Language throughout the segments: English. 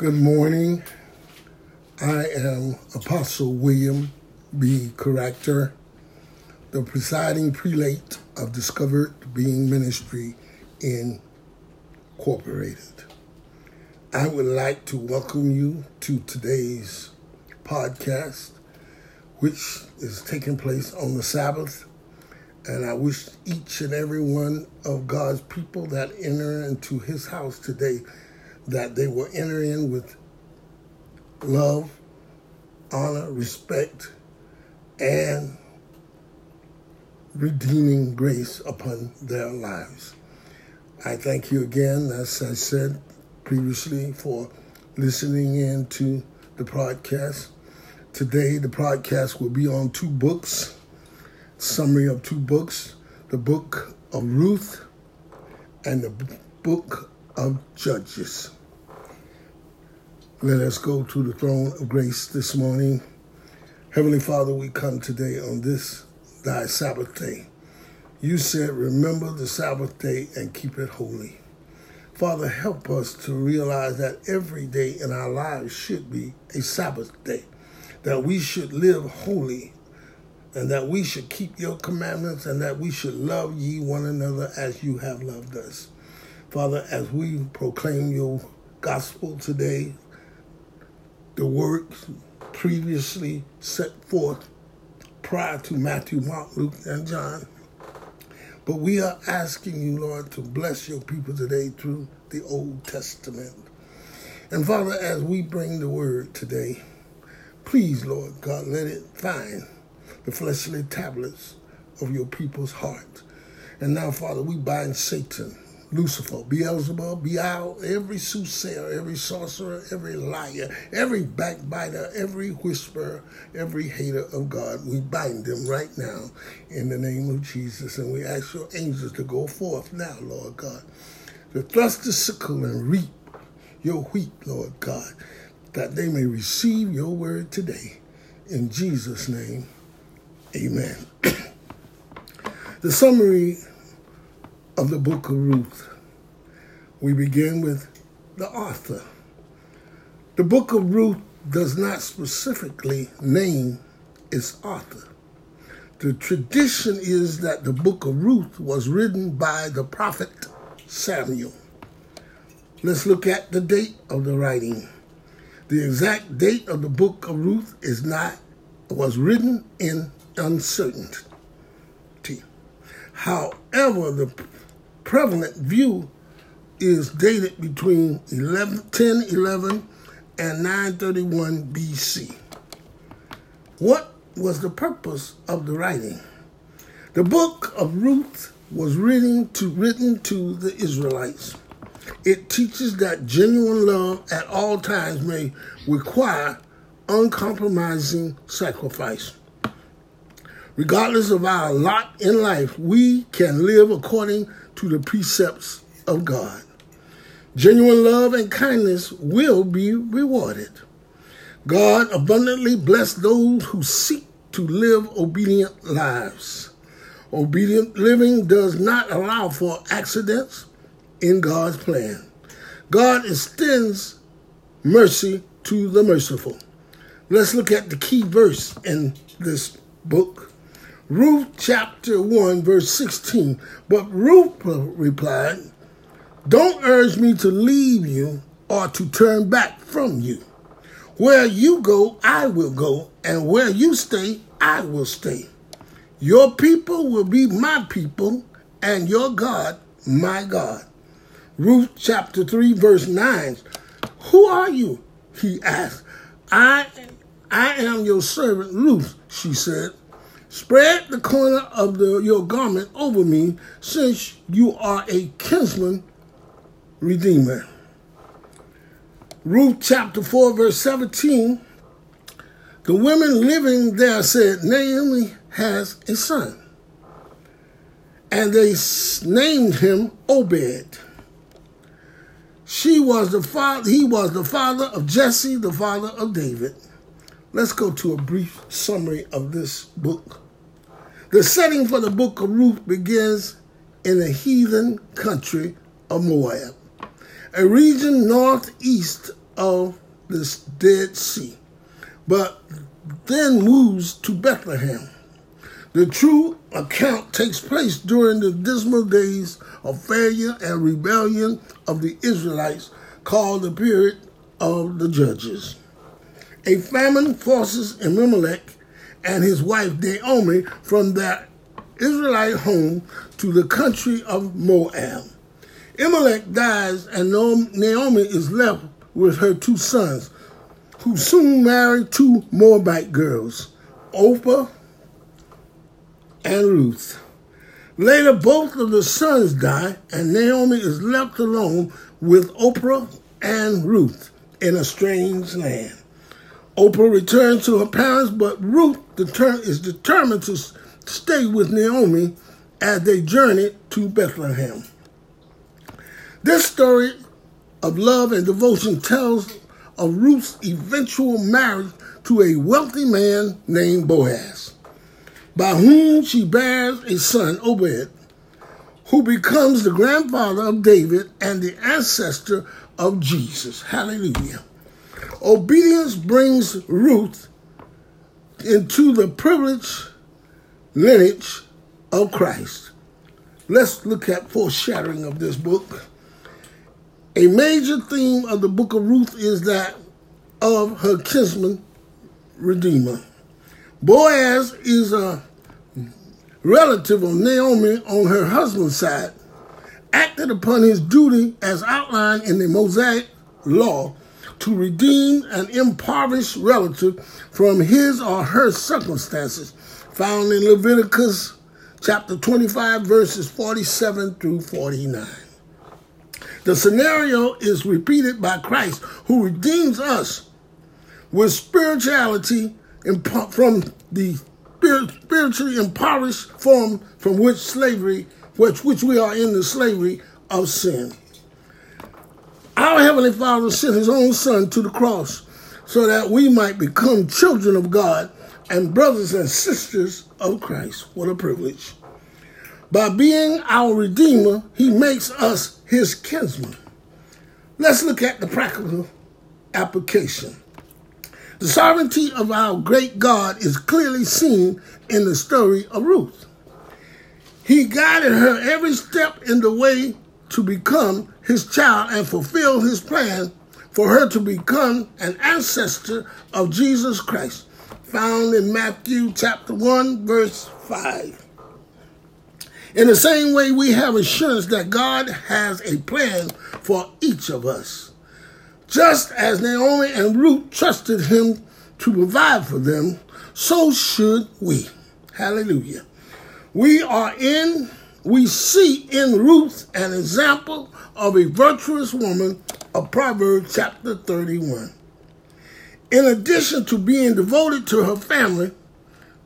Good morning. I am Apostle William B. Caractor, the presiding prelate of Discovered Being Ministry Incorporated. I would like to welcome you to today's podcast, which is taking place on the Sabbath. And I wish each and every one of God's people that enter into his house today that they will enter in with love, honor, respect, and redeeming grace upon their lives. I thank you again, as I said previously, for listening in to the podcast. Today, the podcast will be on two books, summary of two books the book of Ruth and the book of Judges. Let us go to the throne of grace this morning. Heavenly Father, we come today on this thy Sabbath day. You said, Remember the Sabbath day and keep it holy. Father, help us to realize that every day in our lives should be a Sabbath day, that we should live holy, and that we should keep your commandments, and that we should love ye one another as you have loved us. Father, as we proclaim your gospel today, the works previously set forth prior to Matthew, Mark, Luke, and John. But we are asking you, Lord, to bless your people today through the Old Testament. And Father, as we bring the word today, please, Lord God, let it find the fleshly tablets of your people's heart. And now, Father, we bind Satan Lucifer, Beelzebub, Baal, every soothsayer, every sorcerer, every liar, every backbiter, every whisperer, every hater of God. We bind them right now in the name of Jesus. And we ask your angels to go forth now, Lord God, to thrust the sickle and reap your wheat, Lord God, that they may receive your word today. In Jesus' name, amen. the summary of the book of Ruth. We begin with the author. The book of Ruth does not specifically name its author. The tradition is that the book of Ruth was written by the prophet Samuel. Let's look at the date of the writing. The exact date of the book of Ruth is not was written in uncertainty. However, the prevalent view is dated between 11, 1011 and 931 BC. What was the purpose of the writing? The book of Ruth was written to, written to the Israelites. It teaches that genuine love at all times may require uncompromising sacrifice. Regardless of our lot in life, we can live according to the precepts of God. Genuine love and kindness will be rewarded. God abundantly bless those who seek to live obedient lives. Obedient living does not allow for accidents in God's plan. God extends mercy to the merciful. Let's look at the key verse in this book. Ruth chapter 1, verse 16. But Ruth replied, Don't urge me to leave you or to turn back from you. Where you go, I will go, and where you stay, I will stay. Your people will be my people, and your God, my God. Ruth chapter 3, verse 9. Who are you? He asked. I, I am your servant Ruth, she said. Spread the corner of the, your garment over me, since you are a kinsman redeemer. Ruth chapter 4, verse 17 The women living there said, Naomi has a son. And they named him Obed. She was the father, he was the father of Jesse, the father of David. Let's go to a brief summary of this book. The setting for the book of Ruth begins in the heathen country of Moab, a region northeast of this Dead Sea, but then moves to Bethlehem. The true account takes place during the dismal days of failure and rebellion of the Israelites, called the period of the Judges. A famine forces Elimelech and his wife Naomi from their Israelite home to the country of Moab. Elimelech dies, and Naomi is left with her two sons, who soon marry two Moabite girls, Orpah and Ruth. Later, both of the sons die, and Naomi is left alone with Orpah and Ruth in a strange land. Orpah returns to her parents, but Ruth is determined to stay with Naomi as they journey to Bethlehem. This story of love and devotion tells of Ruth's eventual marriage to a wealthy man named Boaz, by whom she bears a son, Obed, who becomes the grandfather of David and the ancestor of Jesus. Hallelujah. Obedience brings Ruth into the privileged lineage of Christ. Let's look at foreshadowing of this book. A major theme of the book of Ruth is that of her kinsman redeemer. Boaz is a relative of Naomi on her husband's side, acted upon his duty as outlined in the Mosaic law to redeem an impoverished relative from his or her circumstances, found in Leviticus chapter 25, verses 47 through 49. The scenario is repeated by Christ, who redeems us with spirituality from the spiritually impoverished form from which slavery, which, which we are in the slavery of sin. Our Heavenly Father sent His own Son to the cross so that we might become children of God and brothers and sisters of Christ. What a privilege. By being our Redeemer, He makes us His kinsmen. Let's look at the practical application. The sovereignty of our great God is clearly seen in the story of Ruth. He guided her every step in the way to become his child and fulfill his plan for her to become an ancestor of Jesus Christ, found in Matthew chapter 1, verse 5. In the same way, we have assurance that God has a plan for each of us. Just as Naomi and Ruth trusted him to provide for them, so should we. Hallelujah. We are in, we see in Ruth an example of a virtuous woman of Proverbs chapter 31. In addition to being devoted to her family,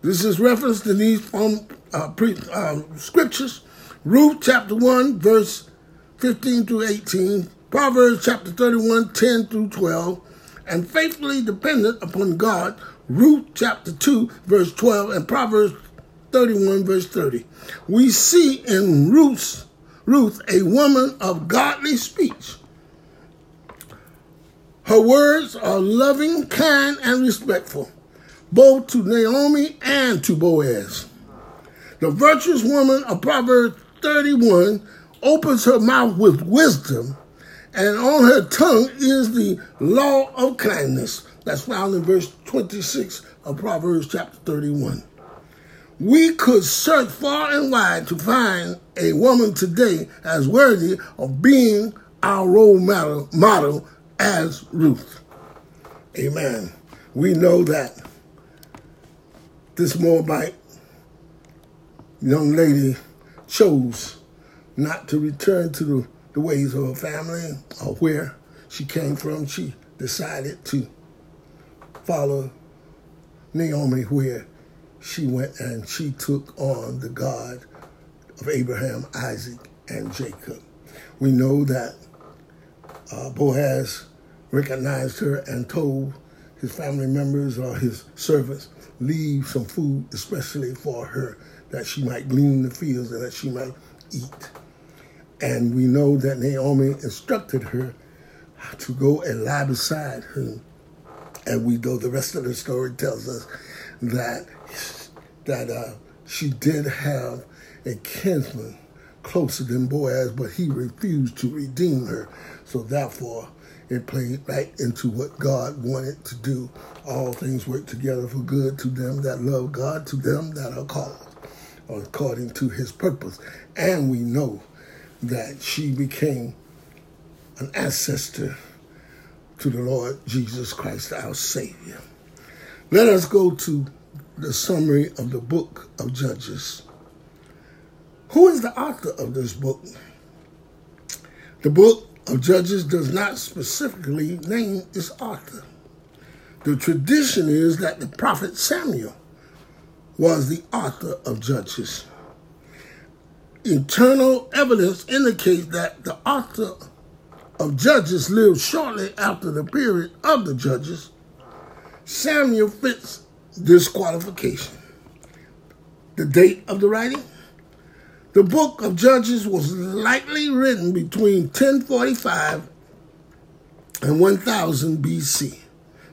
this is referenced in these um, uh, pre, uh, scriptures Ruth chapter 1, verse 15 through 18, Proverbs chapter 31, 10 through 12, and faithfully dependent upon God, Ruth chapter 2, verse 12, and Proverbs 31, verse 30. We see in Ruth's, Ruth a woman of godly speech. Her words are loving, kind, and respectful, both to Naomi and to Boaz. The virtuous woman of Proverbs 31 opens her mouth with wisdom, and on her tongue is the law of kindness. That's found in verse 26 of Proverbs chapter 31. We could search far and wide to find a woman today as worthy of being our role model, model as Ruth. Amen. We know that this Moabite young lady chose not to return to the, the ways of her family or where she came from. She decided to follow Naomi where she went and she took on the God of Abraham, Isaac, and Jacob. We know that uh, Boaz recognized her and told his family members or his servants, leave some food, especially for her, that she might glean the fields and that she might eat. And we know that Naomi instructed her to go and lie beside him. And we know the rest of the story tells us that that uh, she did have a kinsman closer than Boaz, but he refused to redeem her. So therefore, it played right into what God wanted to do. All things work together for good to them that love God, to them that are called according to his purpose. And we know that she became an ancestor to the Lord Jesus Christ, our Savior. Let us go to the summary of the book of Judges. Who is the author of this book? The book of Judges does not specifically name its author. The tradition is that the prophet Samuel was the author of Judges. Internal evidence indicates that the author of Judges lived shortly after the period of the Judges. Samuel fits this qualification. The date of the writing? The book of Judges was likely written between 1045 and 1000 BC.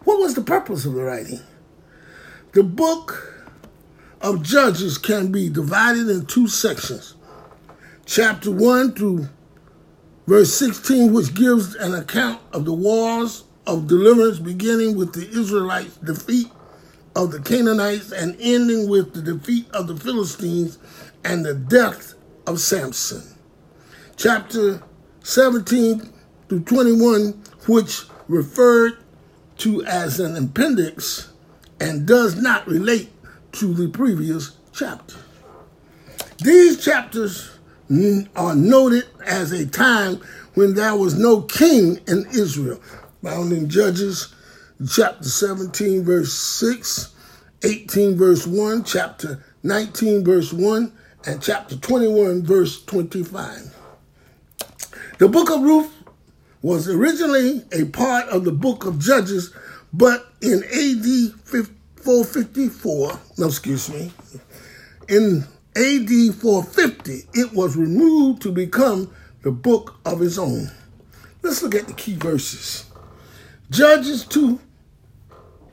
What was the purpose of the writing? The book of Judges can be divided in two sections. Chapter 1 through verse 16, which gives an account of the wars of deliverance, beginning with the Israelites' defeat of the Canaanites and ending with the defeat of the Philistines and the death of Samson. Chapter 17 through 21, which referred to as an appendix and does not relate to the previous chapter. These chapters are noted as a time when there was no king in Israel, found in Judges chapter 17, verse 6, 18, verse 1, chapter 19, verse 1, and chapter 21, verse 25. The book of Ruth was originally a part of the book of Judges, but in AD 454, no, excuse me, in AD 450, it was removed to become the book of its own. Let's look at the key verses. Judges 2,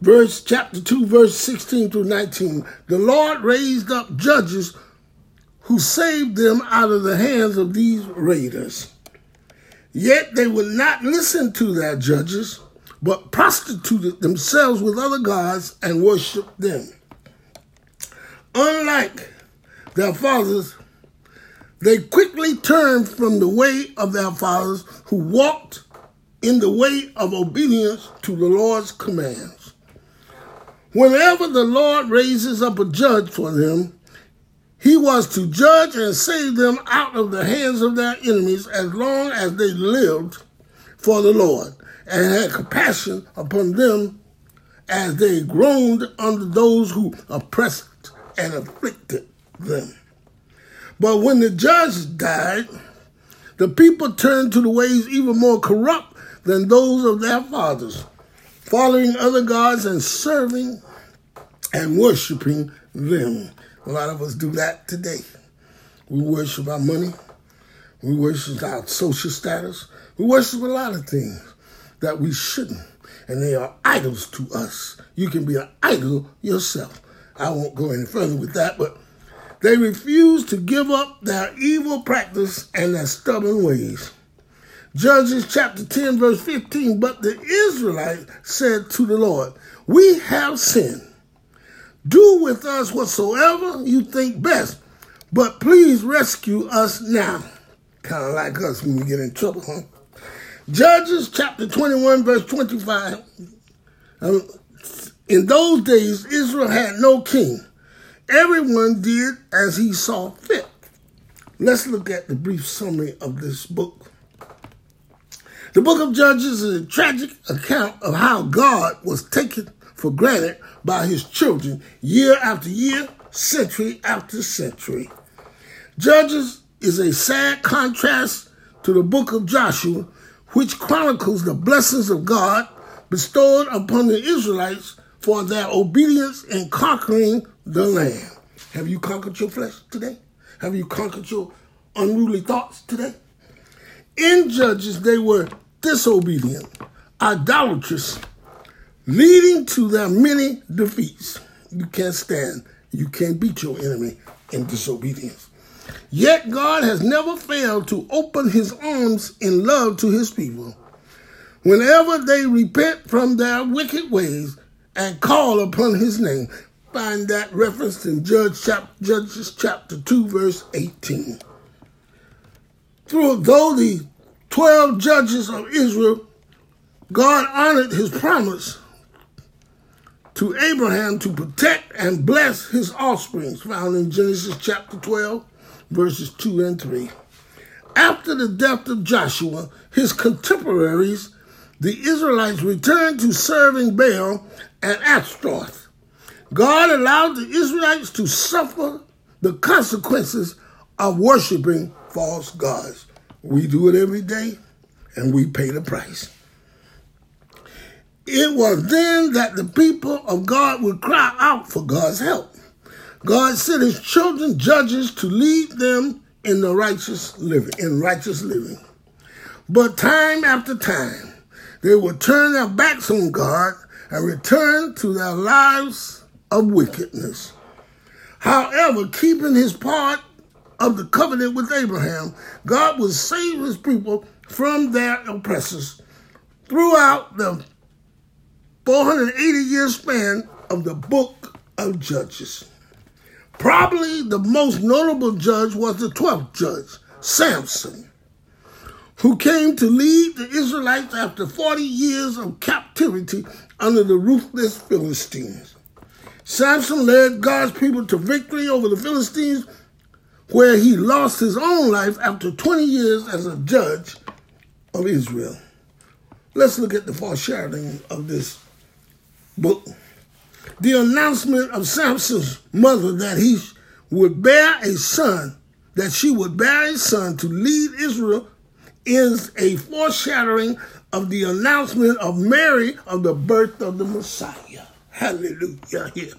verse chapter 2, verse 16 through 19. The Lord raised up judges who saved them out of the hands of these raiders. Yet they would not listen to their judges, but prostituted themselves with other gods and worshiped them. Unlike their fathers, they quickly turned from the way of their fathers who walked in the way of obedience to the Lord's commands. Whenever the Lord raises up a judge for them, he was to judge and save them out of the hands of their enemies as long as they lived for the Lord and had compassion upon them as they groaned under those who oppressed and afflicted them. But when the judge died, the people turned to the ways even more corrupt than those of their fathers, following other gods and serving and worshiping them. A lot of us do that today. We worship our money. We worship our social status. We worship a lot of things that we shouldn't. And they are idols to us. You can be an idol yourself. I won't go any further with that, but they refuse to give up their evil practice and their stubborn ways. Judges chapter 10, verse 15. But the Israelites said to the Lord, We have sinned do with us whatsoever you think best, but please rescue us now. Kind of like us when we get in trouble, huh? Judges chapter 21, verse 25. Um, in those days, Israel had no king. Everyone did as he saw fit. Let's look at the brief summary of this book. The book of Judges is a tragic account of how God was taken for granted by his children year after year, century after century. Judges is a sad contrast to the book of Joshua, which chronicles the blessings of God bestowed upon the Israelites for their obedience in conquering the land. Have you conquered your flesh today? Have you conquered your unruly thoughts today? In Judges, they were disobedient, idolatrous, leading to their many defeats. You can't stand, you can't beat your enemy in disobedience. Yet God has never failed to open his arms in love to his people. Whenever they repent from their wicked ways and call upon his name, find that referenced in Judge chap- Judges chapter 2, verse 18. Through though the 12 judges of Israel, God honored his promise to Abraham to protect and bless his offspring, found in Genesis chapter 12, verses 2 and 3. After the death of Joshua, his contemporaries, the Israelites returned to serving Baal and Ashtaroth. God allowed the Israelites to suffer the consequences of worshiping false gods. We do it every day, and we pay the price. It was then that the people of God would cry out for God's help. God sent his children judges to lead them in the righteous living, in righteous living. But time after time, they would turn their backs on God and return to their lives of wickedness. However, keeping his part of the covenant with Abraham, God would save his people from their oppressors throughout the 480 year span of the book of Judges. Probably the most notable judge was the 12th judge, Samson, who came to lead the Israelites after 40 years of captivity under the ruthless Philistines. Samson led God's people to victory over the Philistines, where he lost his own life after 20 years as a judge of Israel. Let's look at the foreshadowing of this book. The announcement of Samson's mother that he would bear a son, that she would bear a son to lead Israel, is a foreshadowing of the announcement of Mary of the birth of the Messiah. Hallelujah. Here.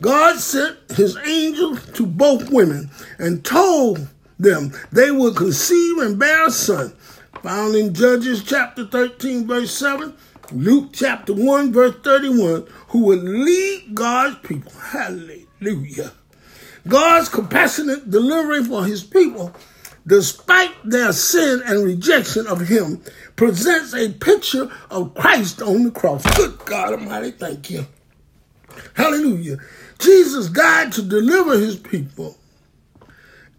God sent his angel to both women and told them they would conceive and bear a son. Found in Judges chapter 13, verse 7, Luke chapter 1, verse 31, who would lead God's people. Hallelujah. God's compassionate delivery for his people, despite their sin and rejection of him, presents a picture of Christ on the cross. Good God Almighty, thank you. Hallelujah. Jesus died to deliver his people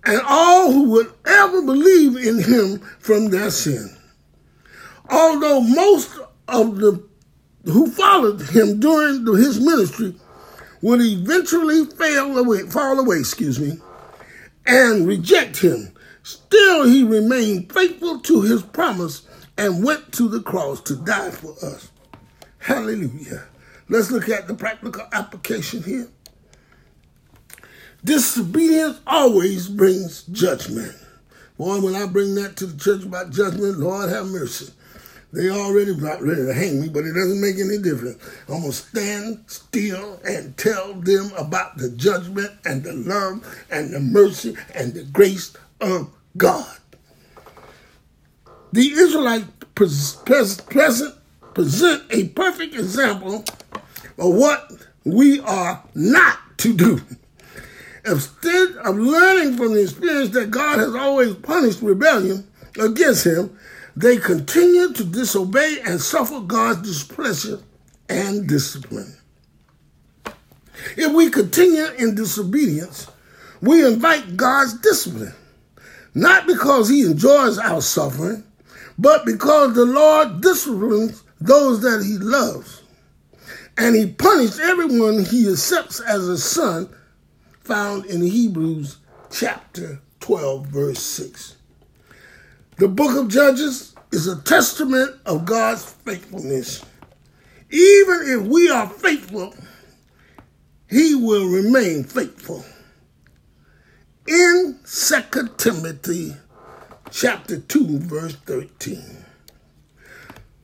and all who would ever believe in him from their sin. Although most of the who followed him during his ministry would eventually fail away, fall away, excuse me, and reject him. Still, he remained faithful to his promise and went to the cross to die for us. Hallelujah. Let's look at the practical application here. Disobedience always brings judgment. Boy, when I bring that to the church about judgment, Lord have mercy. They already about ready to hang me, but it doesn't make any difference. I'm going to stand still and tell them about the judgment and the love and the mercy and the grace of God. The Israelites present, present a perfect example of what we are not to do. Instead of learning from the experience that God has always punished rebellion against him, they continue to disobey and suffer God's displeasure and discipline. If we continue in disobedience, we invite God's discipline, not because he enjoys our suffering, but because the Lord disciplines those that he loves. And he punished everyone he accepts as a son, found in Hebrews chapter 12, verse 6. The book of Judges is a testament of God's faithfulness. Even if we are faithful, he will remain faithful. In 2 Timothy chapter 2, verse 13.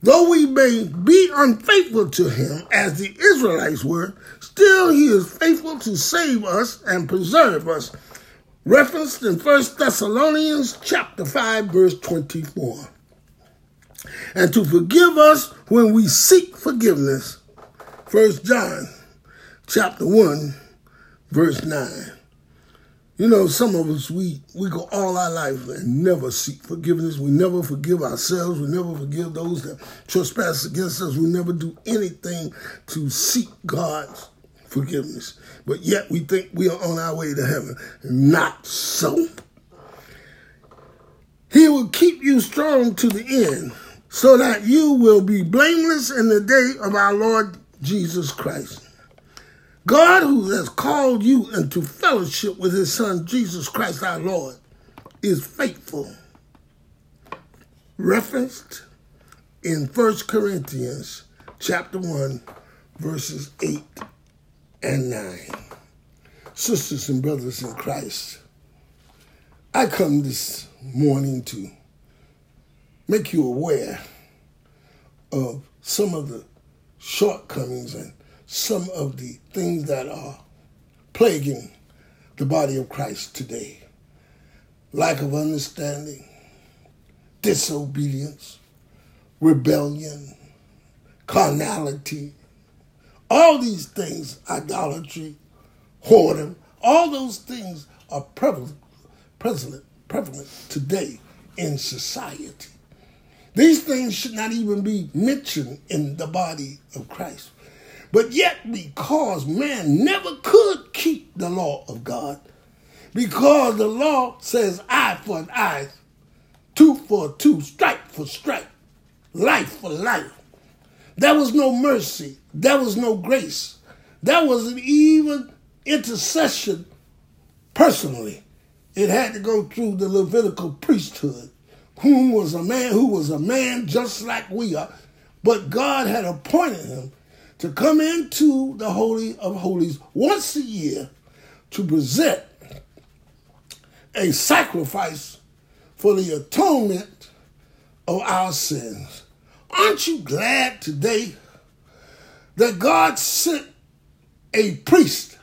Though we may be unfaithful to him as the Israelites were, still he is faithful to save us and preserve us referenced in 1 Thessalonians chapter 5 verse 24. and to forgive us when we seek forgiveness. First John chapter 1, verse 9. You know, some of us, we, we go all our life and never seek forgiveness. We never forgive ourselves. We never forgive those that trespass against us. We never do anything to seek God's forgiveness. But yet we think we are on our way to heaven. Not so. He will keep you strong to the end so that you will be blameless in the day of our Lord Jesus Christ. God, who has called you into fellowship with his Son, Jesus Christ our Lord, is faithful. Referenced in 1 Corinthians chapter 1, verses 8 and 9. Sisters and brothers in Christ, I come this morning to make you aware of some of the shortcomings and some of the things that are plaguing the body of Christ today lack of understanding, disobedience, rebellion, carnality, all these things, idolatry, whoredom, all those things are prevalent, prevalent, prevalent today in society. These things should not even be mentioned in the body of Christ. But yet, because man never could keep the law of God, because the law says eye for an eye, tooth for a tooth, stripe for stripe, life for life. There was no mercy. There was no grace. There wasn't even intercession personally. It had to go through the Levitical priesthood, whom was a man who was a man just like we are, but God had appointed him to come into the Holy of Holies once a year to present a sacrifice for the atonement of our sins. Aren't you glad today that God sent a priest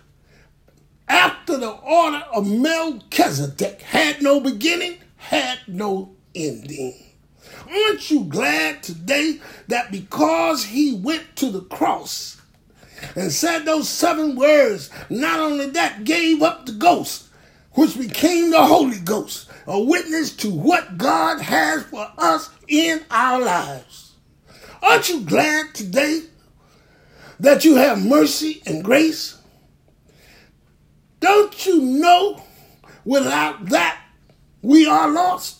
after the order of Melchizedek had no beginning, had no ending? Aren't you glad today that because he went to the cross and said those seven words, not only that, gave up the ghost, which became the Holy Ghost, a witness to what God has for us in our lives? Aren't you glad today that you have mercy and grace? Don't you know without that we are lost?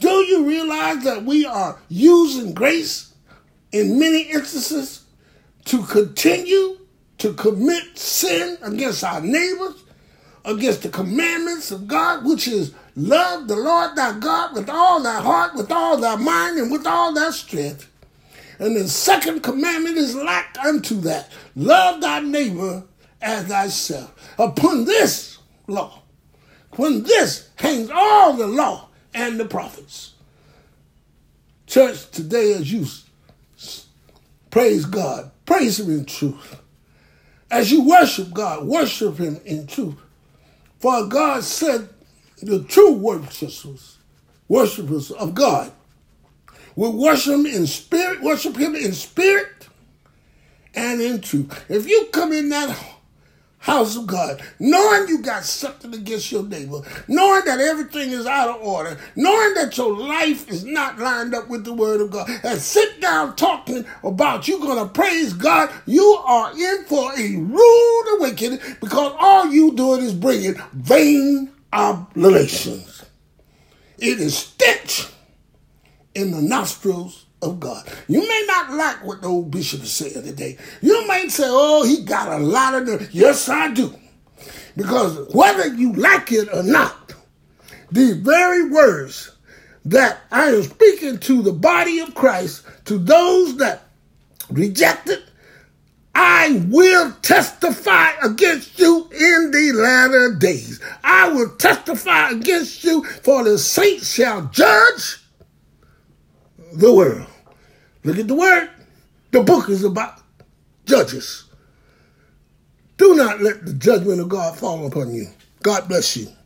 Do you realize that we are using grace in many instances to continue to commit sin against our neighbors, against the commandments of God, which is love the Lord thy God with all thy heart, with all thy mind, and with all thy strength. And the second commandment is like unto that love thy neighbor as thyself. Upon this law, when this hangs all the law and the prophets. Church, today as you praise God, praise Him in truth. As you worship God, worship Him in truth. For God said the true worshipers, worshipers of God will worship Him in spirit, worship Him in spirit and in truth. If you come in that house of God, knowing you got something against your neighbor, knowing that everything is out of order, knowing that your life is not lined up with the word of God, and sit down talking about you're going to praise God, you are in for a rude awakening because all you doing is bringing vain oblations. It is stench in the nostrils of God. You may not like what the old bishop is saying today. You may say, oh, he got a lot of nerve. Yes, I do. Because whether you like it or not, the very words that I am speaking to the body of Christ, to those that reject it, I will testify against you in the latter days. I will testify against you, for the saints shall judge the world. Look at the word. The book is about judges. Do not let the judgment of God fall upon you. God bless you.